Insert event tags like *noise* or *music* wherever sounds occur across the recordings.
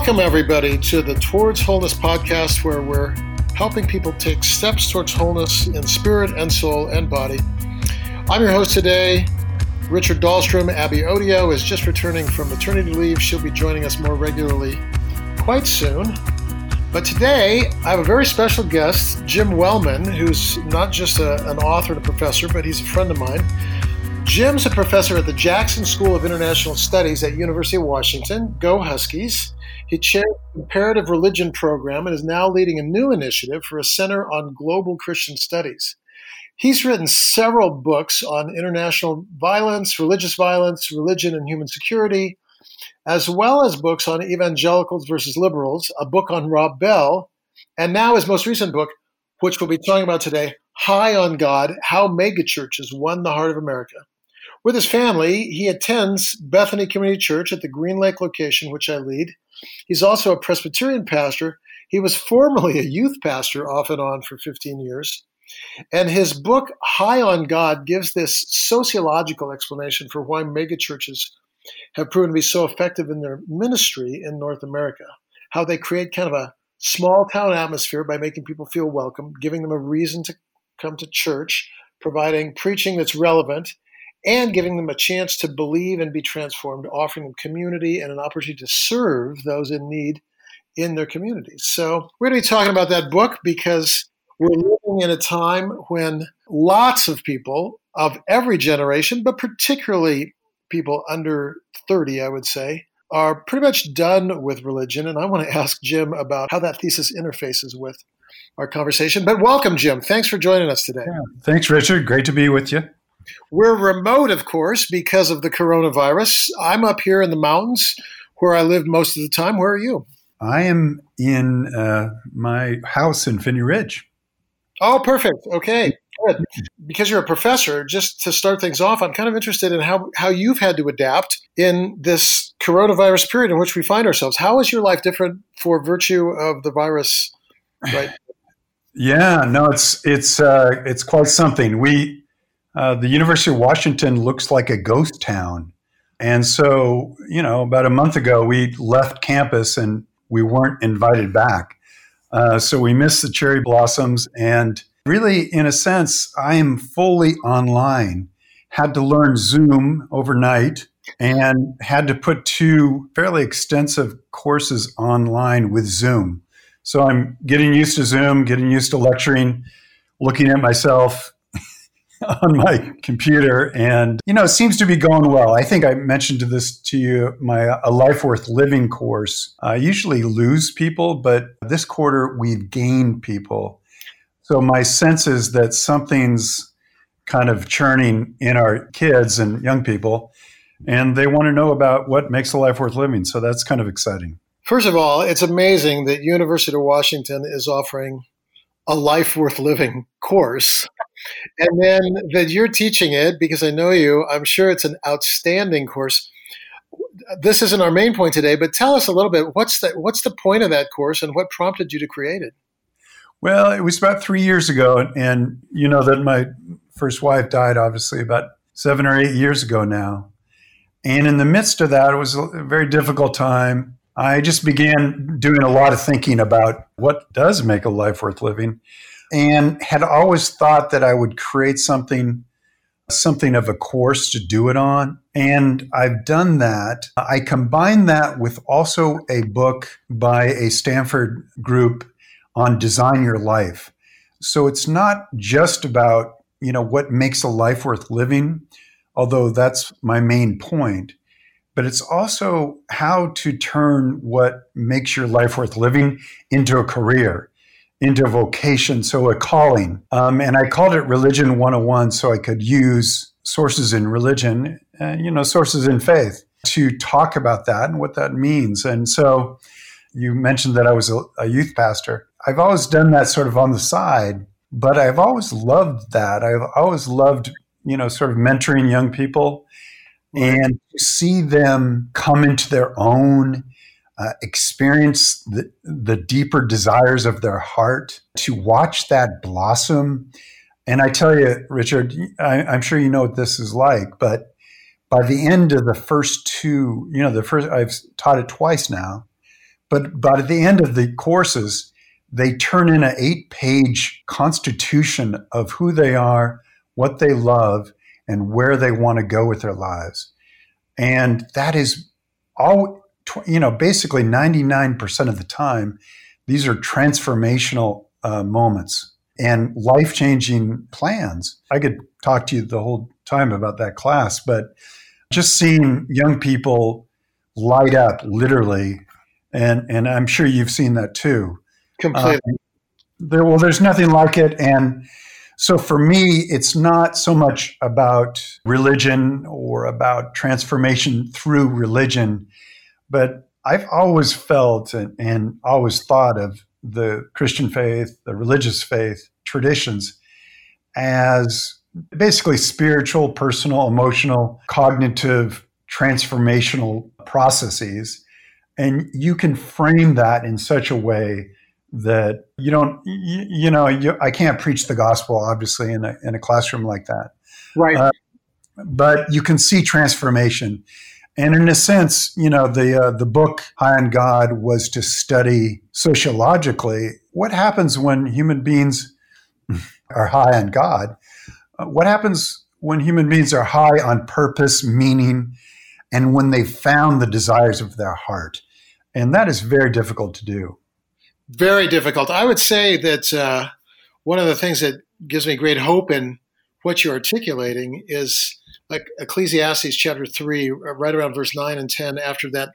Welcome, everybody, to the Towards Wholeness podcast, where we're helping people take steps towards wholeness in spirit and soul and body. I'm your host today, Richard Dahlstrom. Abby Odio is just returning from maternity leave. She'll be joining us more regularly quite soon. But today, I have a very special guest, Jim Wellman, who's not just a, an author and a professor, but he's a friend of mine. Jim's a professor at the Jackson School of International Studies at University of Washington. Go Huskies. He chairs the Comparative Religion Program and is now leading a new initiative for a Center on Global Christian Studies. He's written several books on international violence, religious violence, religion, and human security, as well as books on evangelicals versus liberals, a book on Rob Bell, and now his most recent book, which we'll be talking about today, High on God How Megachurches Won the Heart of America. With his family, he attends Bethany Community Church at the Green Lake location, which I lead. He's also a Presbyterian pastor. He was formerly a youth pastor off and on for 15 years. And his book, High on God, gives this sociological explanation for why megachurches have proven to be so effective in their ministry in North America. How they create kind of a small town atmosphere by making people feel welcome, giving them a reason to come to church, providing preaching that's relevant, and giving them a chance to believe and be transformed, offering them community and an opportunity to serve those in need in their communities. So, we're going to be talking about that book because we're living in a time when lots of people of every generation, but particularly people under 30, I would say, are pretty much done with religion. And I want to ask Jim about how that thesis interfaces with our conversation. But welcome, Jim. Thanks for joining us today. Yeah, thanks, Richard. Great to be with you. We're remote, of course, because of the coronavirus. I'm up here in the mountains where I live most of the time. Where are you? I am in uh, my house in Phinney Ridge. Oh, perfect. Okay, good. Because you're a professor, just to start things off, I'm kind of interested in how, how you've had to adapt in this coronavirus period in which we find ourselves. How is your life different for virtue of the virus? Right. *laughs* yeah, no, it's it's uh, it's quite something. We uh, the University of Washington looks like a ghost town. And so, you know, about a month ago, we left campus and we weren't invited back. Uh, so we missed the cherry blossoms. And really, in a sense, I am fully online. Had to learn Zoom overnight and had to put two fairly extensive courses online with Zoom. So I'm getting used to Zoom, getting used to lecturing, looking at myself *laughs* on my computer and you know it seems to be going well. I think i mentioned this to you my a life worth living course. I usually lose people but this quarter we've gained people. So my sense is that something's kind of churning in our kids and young people and they want to know about what makes a life worth living. So that's kind of exciting. First of all it's amazing that university of washington is offering a life worth living course and then that you're teaching it because I know you. I'm sure it's an outstanding course. This isn't our main point today, but tell us a little bit. What's the what's the point of that course, and what prompted you to create it? Well, it was about three years ago, and you know that my first wife died, obviously about seven or eight years ago now. And in the midst of that, it was a very difficult time. I just began doing a lot of thinking about what does make a life worth living and had always thought that I would create something something of a course to do it on and I've done that. I combine that with also a book by a Stanford group on design your life. So it's not just about, you know, what makes a life worth living, although that's my main point, but it's also how to turn what makes your life worth living into a career into vocation, so a calling. Um, and I called it Religion 101 so I could use sources in religion, and, you know, sources in faith to talk about that and what that means. And so you mentioned that I was a, a youth pastor. I've always done that sort of on the side, but I've always loved that. I've always loved, you know, sort of mentoring young people and see them come into their own uh, experience the, the deeper desires of their heart, to watch that blossom. And I tell you, Richard, I, I'm sure you know what this is like, but by the end of the first two, you know, the first, I've taught it twice now. But, but at the end of the courses, they turn in an eight page constitution of who they are, what they love, and where they want to go with their lives. And that is all, you know, basically 99% of the time, these are transformational uh, moments and life changing plans. I could talk to you the whole time about that class, but just seeing young people light up literally, and, and I'm sure you've seen that too. Completely. Uh, there, well, there's nothing like it. And so for me, it's not so much about religion or about transformation through religion, but I've always felt and, and always thought of the Christian faith, the religious faith traditions as basically spiritual, personal, emotional, cognitive, transformational processes. And you can frame that in such a way that you don't, you, you know, you, I can't preach the gospel, obviously, in a, in a classroom like that. Right. Uh, but you can see transformation. And in a sense, you know, the uh, the book High on God was to study sociologically what happens when human beings *laughs* are high on God. Uh, what happens when human beings are high on purpose, meaning, and when they found the desires of their heart? And that is very difficult to do. Very difficult. I would say that uh, one of the things that gives me great hope in what you're articulating is like Ecclesiastes chapter 3, right around verse 9 and 10, after that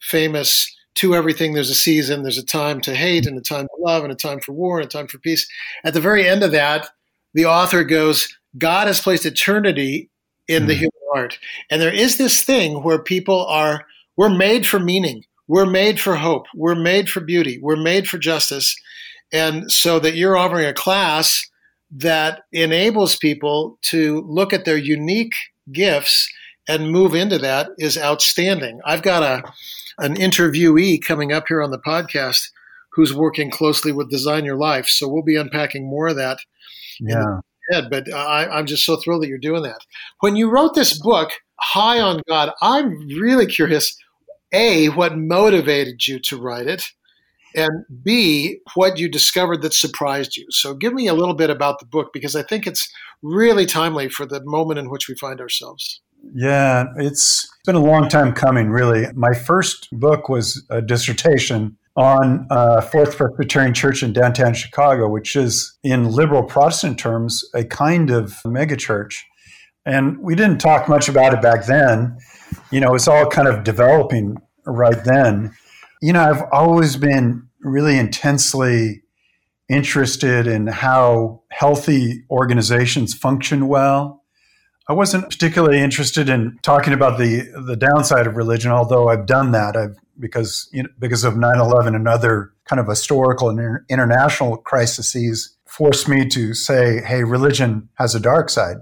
famous to everything there's a season, there's a time to hate and a time to love and a time for war and a time for peace. At the very end of that, the author goes, God has placed eternity in mm-hmm. the human heart. And there is this thing where people are, we're made for meaning. We're made for hope. We're made for beauty. We're made for justice. And so that you're offering a class that enables people to look at their unique gifts and move into that is outstanding. I've got a an interviewee coming up here on the podcast who's working closely with Design Your Life. So we'll be unpacking more of that. Yeah. Head, but I, I'm just so thrilled that you're doing that. When you wrote this book, High on God, I'm really curious. A, what motivated you to write it? And B, what you discovered that surprised you. So give me a little bit about the book because I think it's really timely for the moment in which we find ourselves. Yeah, it's been a long time coming, really. My first book was a dissertation on uh, Fourth Presbyterian Church in downtown Chicago, which is, in liberal Protestant terms, a kind of megachurch. And we didn't talk much about it back then. You know, it's all kind of developing right then. You know, I've always been really intensely interested in how healthy organizations function well. I wasn't particularly interested in talking about the the downside of religion, although I've done that I've, because you know, because of 9/11 and other kind of historical and international crises forced me to say, "Hey, religion has a dark side."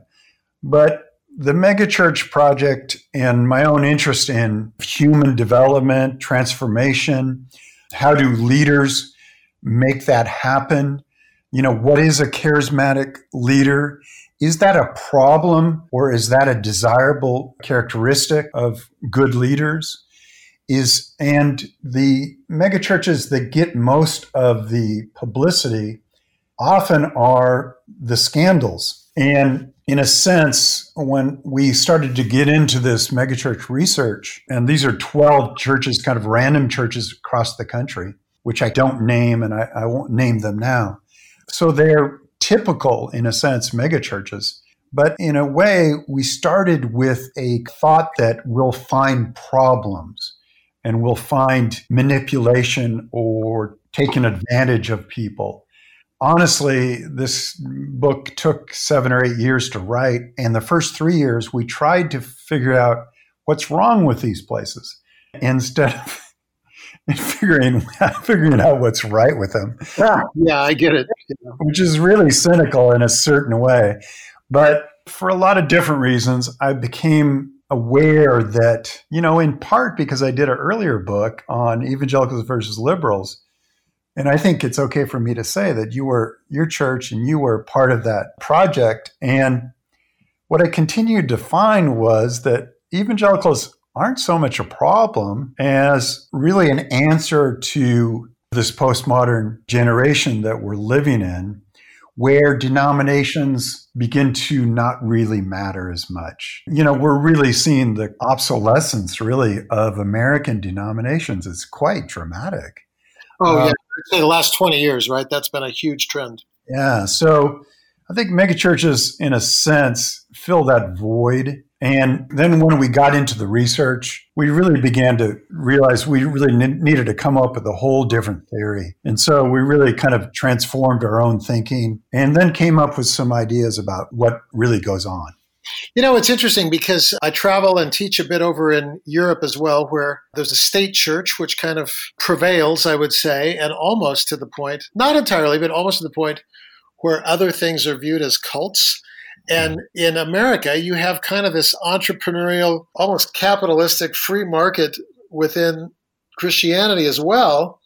But the megachurch project and my own interest in human development, transformation, how do leaders make that happen? You know, what is a charismatic leader? Is that a problem or is that a desirable characteristic of good leaders? Is and the megachurches that get most of the publicity often are the scandals. And in a sense, when we started to get into this megachurch research, and these are 12 churches, kind of random churches across the country, which I don't name and I, I won't name them now. So they're typical, in a sense, megachurches. But in a way, we started with a thought that we'll find problems and we'll find manipulation or taking advantage of people honestly, this book took seven or eight years to write. And the first three years, we tried to figure out what's wrong with these places instead of *laughs* figuring *laughs* figuring out what's right with them. Yeah, yeah I get it. Which is really cynical in a certain way. But for a lot of different reasons, I became aware that, you know, in part because I did an earlier book on evangelicals versus liberals, and I think it's okay for me to say that you were your church and you were part of that project. And what I continued to find was that evangelicals aren't so much a problem as really an answer to this postmodern generation that we're living in, where denominations begin to not really matter as much. You know, we're really seeing the obsolescence, really, of American denominations. It's quite dramatic. Oh, yeah. Um, Uh, the last 20 years, right? That's been a huge trend. Yeah. So I think megachurches, in a sense, fill that void and then when we got into the research, we really began to realize we really needed to come up with a whole different theory. And so we really kind of transformed our own thinking and then came up with some ideas about what really goes on. You know, it's interesting because I travel and teach a bit over in Europe as well, where there's a state church which kind of prevails, I would say, and almost to the point, not entirely, but almost to the point where other things are viewed as cults. And in America, you have kind of this entrepreneurial, almost capitalistic free market within Christianity as well.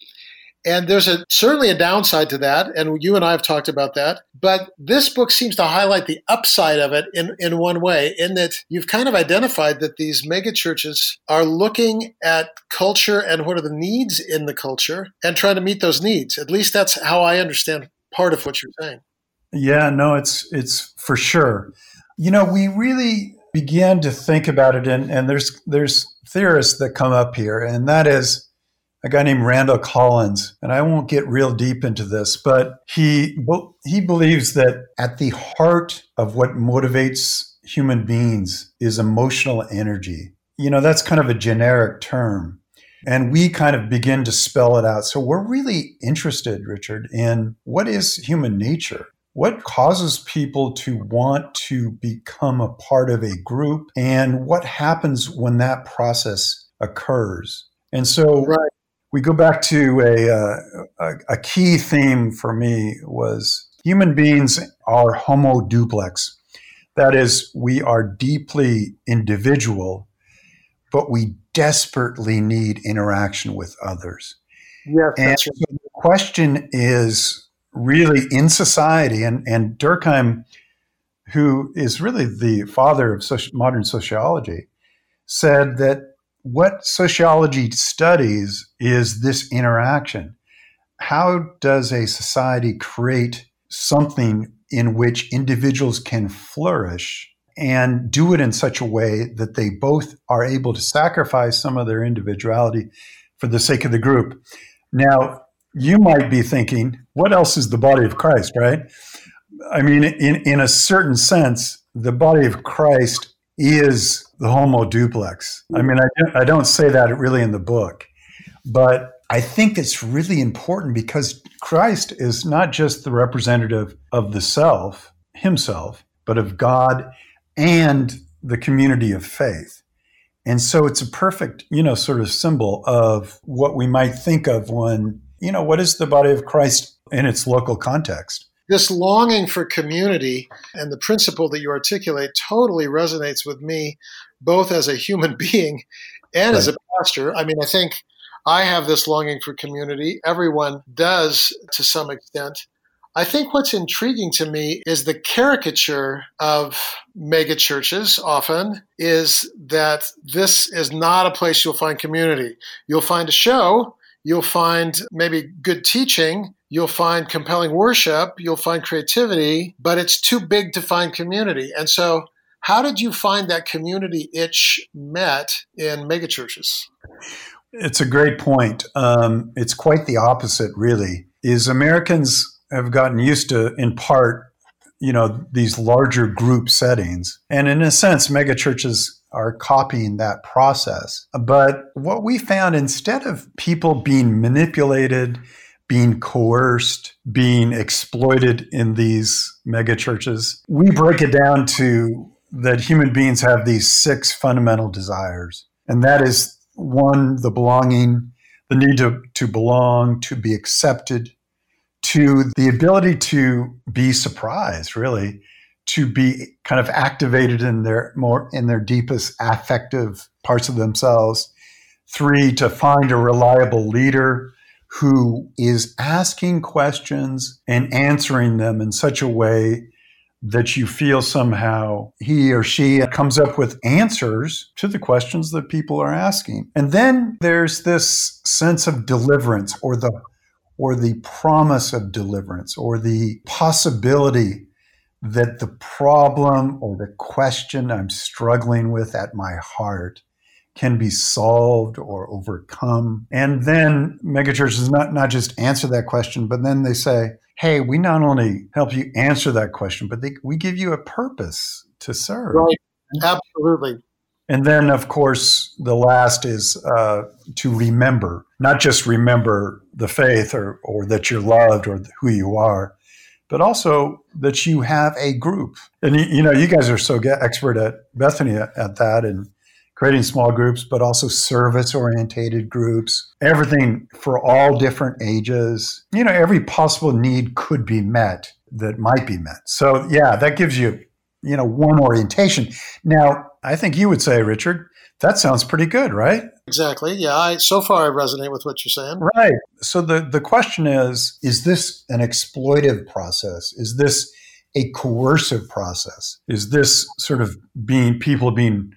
And there's a certainly a downside to that, and you and I have talked about that. But this book seems to highlight the upside of it in, in one way, in that you've kind of identified that these megachurches are looking at culture and what are the needs in the culture and trying to meet those needs. At least that's how I understand part of what you're saying. Yeah, no, it's it's for sure. You know, we really began to think about it, and, and there's there's theorists that come up here, and that is a guy named Randall Collins, and I won't get real deep into this, but he he believes that at the heart of what motivates human beings is emotional energy. You know, that's kind of a generic term. And we kind of begin to spell it out. So we're really interested, Richard, in what is human nature? What causes people to want to become a part of a group and what happens when that process occurs? And so right. We go back to a, uh, a, a key theme for me was human beings are homo duplex. That is, we are deeply individual, but we desperately need interaction with others. Yes, and so the question is really in society. And, and Durkheim, who is really the father of social, modern sociology, said that what sociology studies is this interaction. How does a society create something in which individuals can flourish and do it in such a way that they both are able to sacrifice some of their individuality for the sake of the group? Now, you might be thinking, what else is the body of Christ, right? I mean, in, in a certain sense, the body of Christ is the homo duplex. I mean, I, I don't say that really in the book, but I think it's really important because Christ is not just the representative of the self, himself, but of God and the community of faith. And so it's a perfect, you know, sort of symbol of what we might think of when you know, what is the body of Christ in its local context? This longing for community and the principle that you articulate totally resonates with me, both as a human *laughs* being and right. as a pastor. I mean, I think I have this longing for community. Everyone does to some extent. I think what's intriguing to me is the caricature of megachurches often is that this is not a place you'll find community. You'll find a show, You'll find maybe good teaching. You'll find compelling worship. You'll find creativity, but it's too big to find community. And so, how did you find that community itch met in megachurches? It's a great point. Um, it's quite the opposite, really. Is Americans have gotten used to, in part, you know, these larger group settings, and in a sense, megachurches are copying that process. But what we found instead of people being manipulated, being coerced, being exploited in these mega churches, we break it down to that human beings have these six fundamental desires. And that is one, the belonging, the need to, to belong, to be accepted, to the ability to be surprised, really, to be kind of activated in their more in their deepest affective parts of themselves. Three, to find a reliable leader who is asking questions and answering them in such a way that you feel somehow he or she comes up with answers to the questions that people are asking. And then there's this sense of deliverance or the or the promise of deliverance or the possibility that the problem or the question I'm struggling with at my heart can be solved or overcome. And then megachurches not, not just answer that question, but then they say, hey, we not only help you answer that question, but they, we give you a purpose to serve. Right. Absolutely. And then, of course, the last is uh, to remember, not just remember the faith or, or that you're loved or who you are, but also that you have a group. And you, you know, you guys are so expert at Bethany at, at that and creating small groups, but also service orientated groups, everything for all different ages. You know, every possible need could be met that might be met. So, yeah, that gives you, you know, one orientation. Now, I think you would say, Richard, that sounds pretty good, right? Exactly. Yeah. I, so far, I resonate with what you're saying. Right. So the, the question is is this an exploitive process? Is this a coercive process? Is this sort of being people being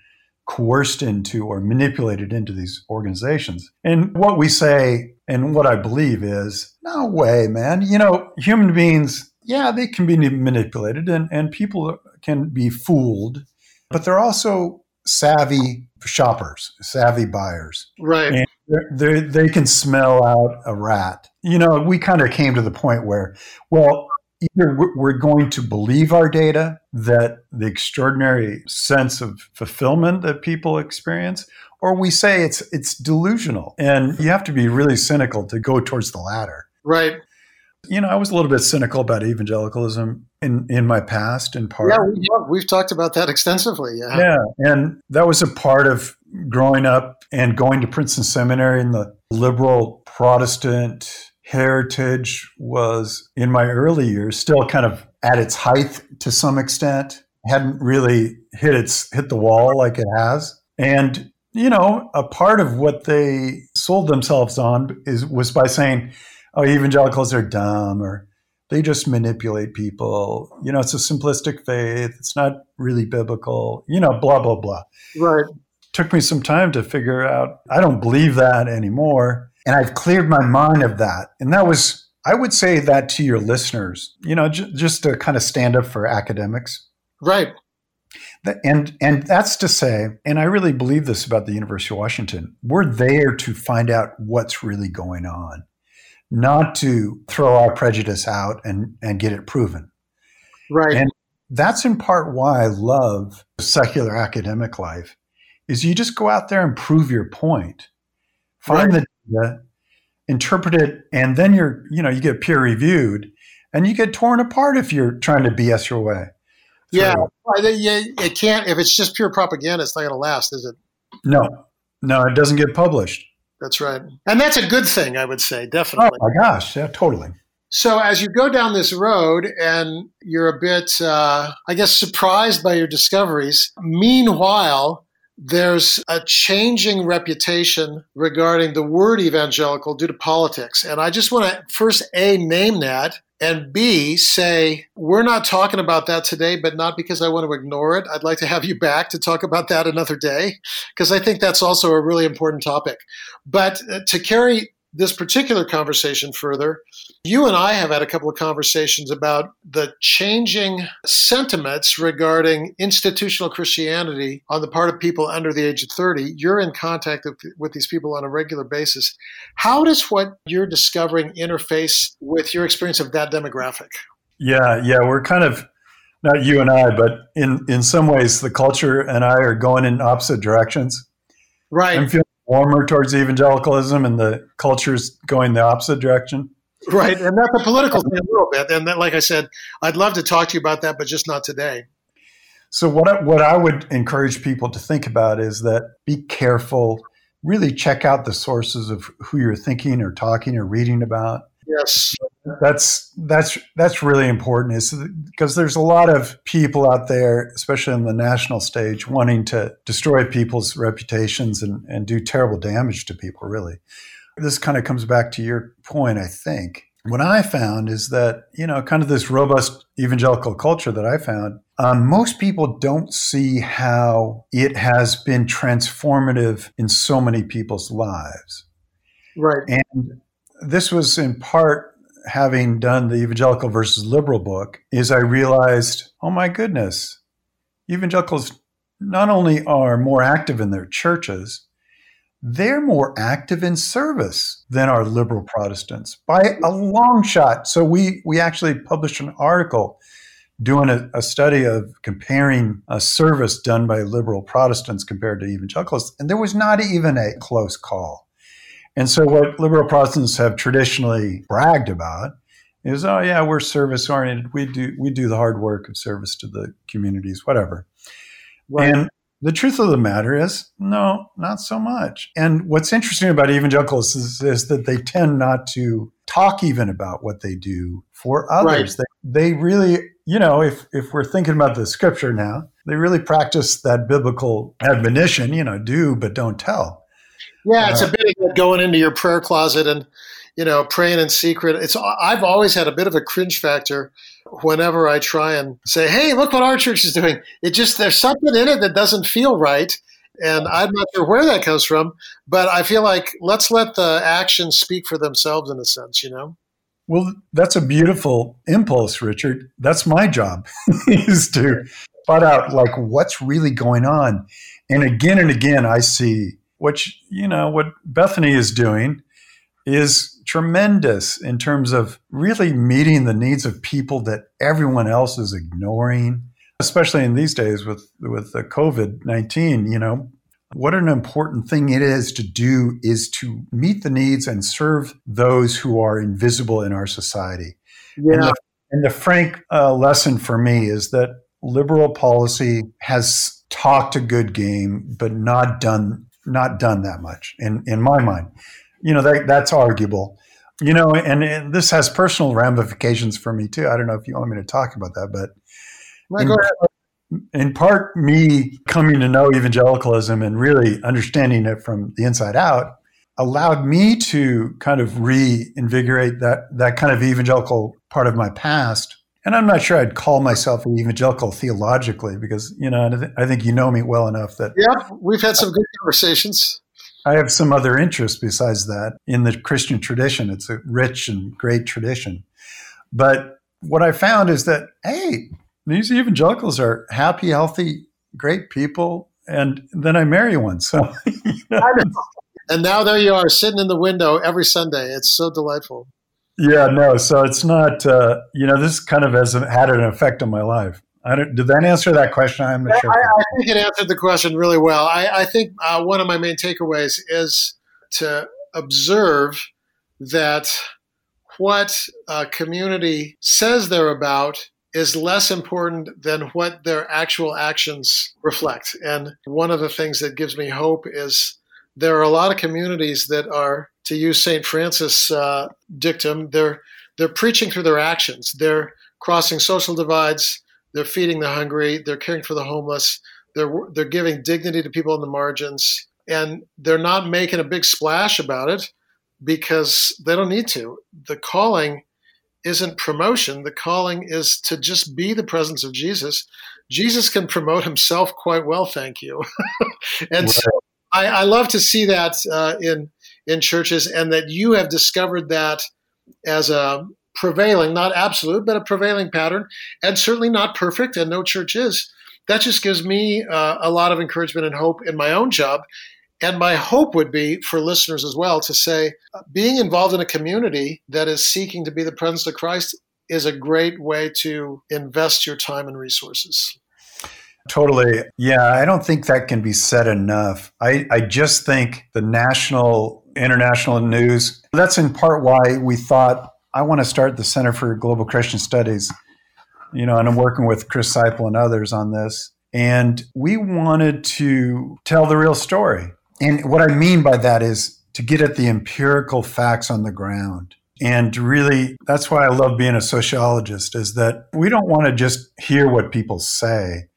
coerced into or manipulated into these organizations? And what we say and what I believe is no way, man. You know, human beings, yeah, they can be manipulated and, and people can be fooled, but they're also savvy shoppers, savvy buyers. Right. And they they can smell out a rat. You know, we kind of came to the point where, well, either we're going to believe our data that the extraordinary sense of fulfillment that people experience, or we say it's it's delusional. And you have to be really cynical to go towards the latter. Right. You know, I was a little bit cynical about evangelicalism in, in my past, in part. Yeah, we, we've talked about that extensively. Yeah. yeah. And that was a part of growing up and going to Princeton Seminary in the liberal Protestant heritage was in my early years still kind of at its height to some extent hadn't really hit its hit the wall like it has and you know a part of what they sold themselves on is was by saying oh, evangelicals are dumb or they just manipulate people. You know, it's a simplistic faith. It's not really biblical, you know, blah, blah, blah. Right. Took me some time to figure out I don't believe that anymore. And I've cleared my mind of that. And that was, I would say that to your listeners, you know, j- just to kind of stand up for academics. Right. And and that's to say, and I really believe this about the University of Washington. We're there to find out what's really going on not to throw our prejudice out and, and get it proven. Right. And that's in part why I love secular academic life is you just go out there and prove your point. Find right. the data, interpret it, and then you're, you know, you get peer reviewed and you get torn apart if you're trying to BS your way. Yeah. yeah. It can't, if it's just pure propaganda, it's not going to last, is it? No, no, it doesn't get published. That's right. And that's a good thing, I would say, definitely. Oh my gosh, yeah, totally. So as you go down this road and you're a bit, uh, I guess, surprised by your discoveries, meanwhile, there's a changing reputation regarding the word evangelical due to politics. And I just want to first, A, name that, and B, say, we're not talking about that today, but not because I want to ignore it. I'd like to have you back to talk about that another day, because I think that's also a really important topic. But uh, to carry this particular conversation further, you and I have had a couple of conversations about the changing sentiments regarding institutional Christianity on the part of people under the age of 30. You're in contact with these people on a regular basis. How does what you're discovering interface with your experience of that demographic? Yeah, yeah, we're kind of not you and I, but in in some ways, the culture and I are going in opposite directions. Right. I'm feeling warmer towards evangelicalism and the culture's going the opposite direction. Right. And that's a political thing a little bit. And that, like I said, I'd love to talk to you about that, but just not today. So what I, what I would encourage people to think about is that be careful, really check out the sources of who you're thinking or talking or reading about. Yes. That's that's that's really important is because there's a lot of people out there, especially on the national stage, wanting to destroy people's reputations and, and do terrible damage to people, really. This kind of comes back to your point, I think. what I found is that, you know, kind of this robust evangelical culture that I found, um, most people don't see how it has been transformative in so many people's lives. Right. And this was in part having done the evangelical versus liberal book is I realized, oh my goodness, evangelicals not only are more active in their churches, they're more active in service than our liberal Protestants by a long shot. So we we actually published an article doing a, a study of comparing a service done by liberal Protestants compared to evangelicals, and there was not even a close call. And so what liberal Protestants have traditionally bragged about is, oh yeah, we're service oriented. We do we do the hard work of service to the communities, whatever. Right. And the truth of the matter is, no, not so much. And what's interesting about evangelicals is, is that they tend not to talk even about what they do for others. Right. They, they really, you know, if, if we're thinking about the scripture now, they really practice that biblical admonition, you know, do but don't tell. Yeah, it's uh, a bit of going into your prayer closet and, you know, praying in secret. It's I've always had a bit of a cringe factor whenever I try and say, "Hey, look what our church is doing." It just there's something in it that doesn't feel right, and I'm not sure where that comes from. But I feel like let's let the actions speak for themselves in a sense, you know. Well, that's a beautiful impulse, Richard. That's my job *laughs* is to spot out like what's really going on. And again and again, I see what you know what Bethany is doing is tremendous in terms of really meeting the needs of people that everyone else is ignoring, especially in these days with, with the COVID 19. You know, what an important thing it is to do is to meet the needs and serve those who are invisible in our society. Yeah. And, the, and the frank uh, lesson for me is that liberal policy has talked a good game, but not done not done that much in, in my mind. You know that that's arguable. You know and, and, this has personal ramifications for me too. I don't know if you want me to talk about that but in, in, part me coming to know evangelicalism and really understanding it from the inside out allowed me to kind of reinvigorate that that kind of evangelical part of my past and i'm not sure i'd call myself an evangelical theologically because you know i think you know me well enough that yeah we've had some good conversations I have some other interests besides that in the Christian tradition. It's a rich and great tradition. But what I found is that, hey, these evangelicals are happy, healthy, great people. And then I marry one. So, *laughs* you know. and now there you are sitting in the window every Sunday. It's so delightful. Yeah, no. So it's not, uh, you know, this kind of has had an effect on my life. I don't, did that answer that question? I'm not sure. I, I, think it answered the question really well. I, I think uh, one of my main takeaways is to observe that what a community says they're about is less important than what their actual actions reflect. And one of the things that gives me hope is there are a lot of communities that are, to use St. Francis' uh, dictum, they're they're preaching through their actions. They're crossing social divides they're feeding the hungry. They're caring for the homeless. They're they're giving dignity to people on the margins, and they're not making a big splash about it because they don't need to. The calling isn't promotion. The calling is to just be the presence of Jesus. Jesus can promote himself quite well, thank you. *laughs* and so I, I, love to see that uh, in in churches, and that you have discovered that as a prevailing, not absolute, but a prevailing pattern, and certainly not perfect, and no church is. That just gives me uh, a lot of encouragement and hope in my own job. And my hope would be for listeners as well to say being involved in a community that is seeking to be the presence of Christ is a great way to invest your time and resources. Totally. Yeah, I don't think that can be said enough. I, I just think the national, international news, that's in part why we thought I want to start the Center for Global Christian Studies. You know, and I'm working with Chris Seiple and others on this. And we wanted to tell the real story. And what I mean by that is to get at the empirical facts on the ground. And really, that's why I love being a sociologist, is that we don't want to just hear what people say,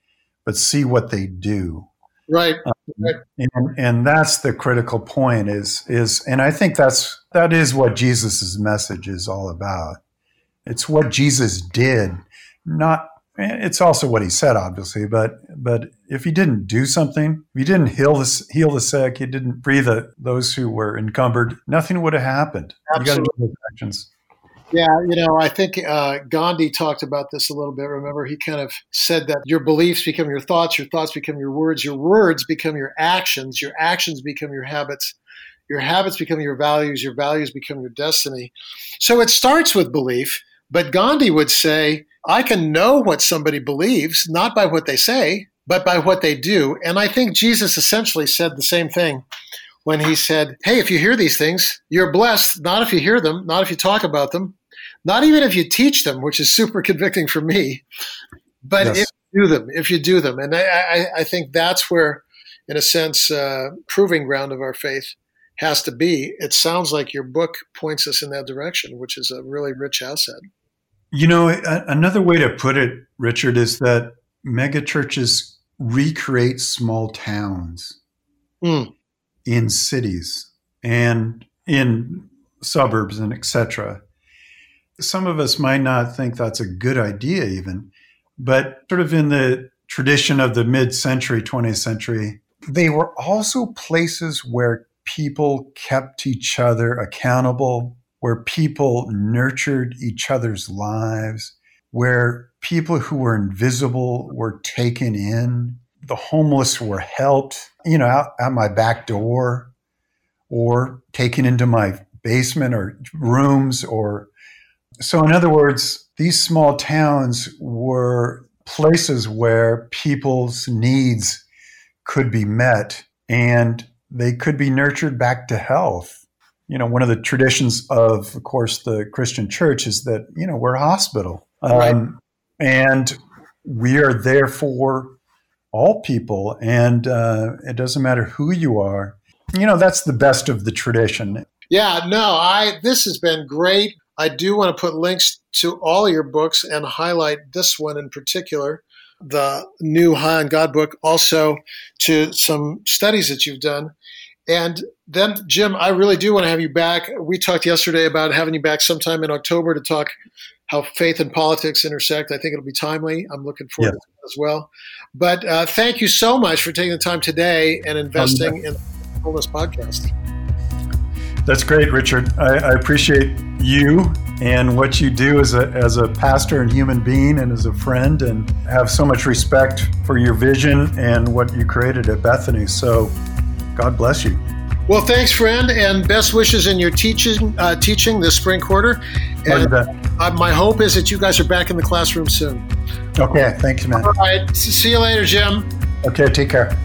but see what they do. Right. Um, right. And, and that's the critical point is is and I think that's that is what Jesus's message is all about. It's what Jesus did, not it's also what he said, obviously. But but if he didn't do something, if he didn't heal the heal the sick, he didn't free the those who were encumbered, nothing would have happened. Absolutely. Yeah, you know, I think uh, Gandhi talked about this a little bit. Remember, he kind of said that your beliefs become your thoughts, your thoughts become your words, your words become your actions, your actions become your habits, your habits become your values, your values become your destiny. So it starts with belief, but Gandhi would say, I can know what somebody believes, not by what they say, but by what they do. And I think Jesus essentially said the same thing when he said, Hey, if you hear these things, you're blessed, not if you hear them, not if you talk about them, not even if you teach them, which is super *laughs* convicting for me, but yes. if you do them, if you do them. And I, I, I think that's where, in a sense, uh, proving ground of our faith has to be. It sounds like your book points us in that direction, which is a really rich asset. You know, another way to put it, Richard, is that megachurches recreate small towns mm. in cities and in suburbs and etc. Some of us might not think that's a good idea, even, but sort of in the tradition of the mid century, 20th century, they were also places where people kept each other accountable, where people nurtured each other's lives, where people who were invisible were taken in, the homeless were helped, you know, out, my back door or taken into my basement or rooms or so, in other words, these small towns were places where people's needs could be met and they could be nurtured back to health. You know, one of the traditions of, of course, the Christian church is that, you know, we're a hospital. Right. Um, and we are there for all people. And uh, it doesn't matter who you are. You know, that's the best of the tradition. Yeah, no, I this has been great. I do want to put links to all your books and highlight this one in particular, the new High on God book, also to some studies that you've done. And then, Jim, I really do want to have you back. We talked yesterday about having you back sometime in October to talk how faith and politics intersect. I think it'll be timely. I'm looking forward yeah. to that as well. But uh, thank you so much for taking the time today and investing um, in the Wholeness Podcast. That's great, Richard. I, I, appreciate you and what you do as a, as a pastor and human being and as a friend, and have so much respect for your vision and what you created at Bethany. So, God bless you. Well, thanks, friend, and best wishes in your teaching uh, teaching this spring quarter. And uh, my hope is that you guys are back in the classroom soon. Okay, thanks, man. All right, see you later, Jim. Okay, take care.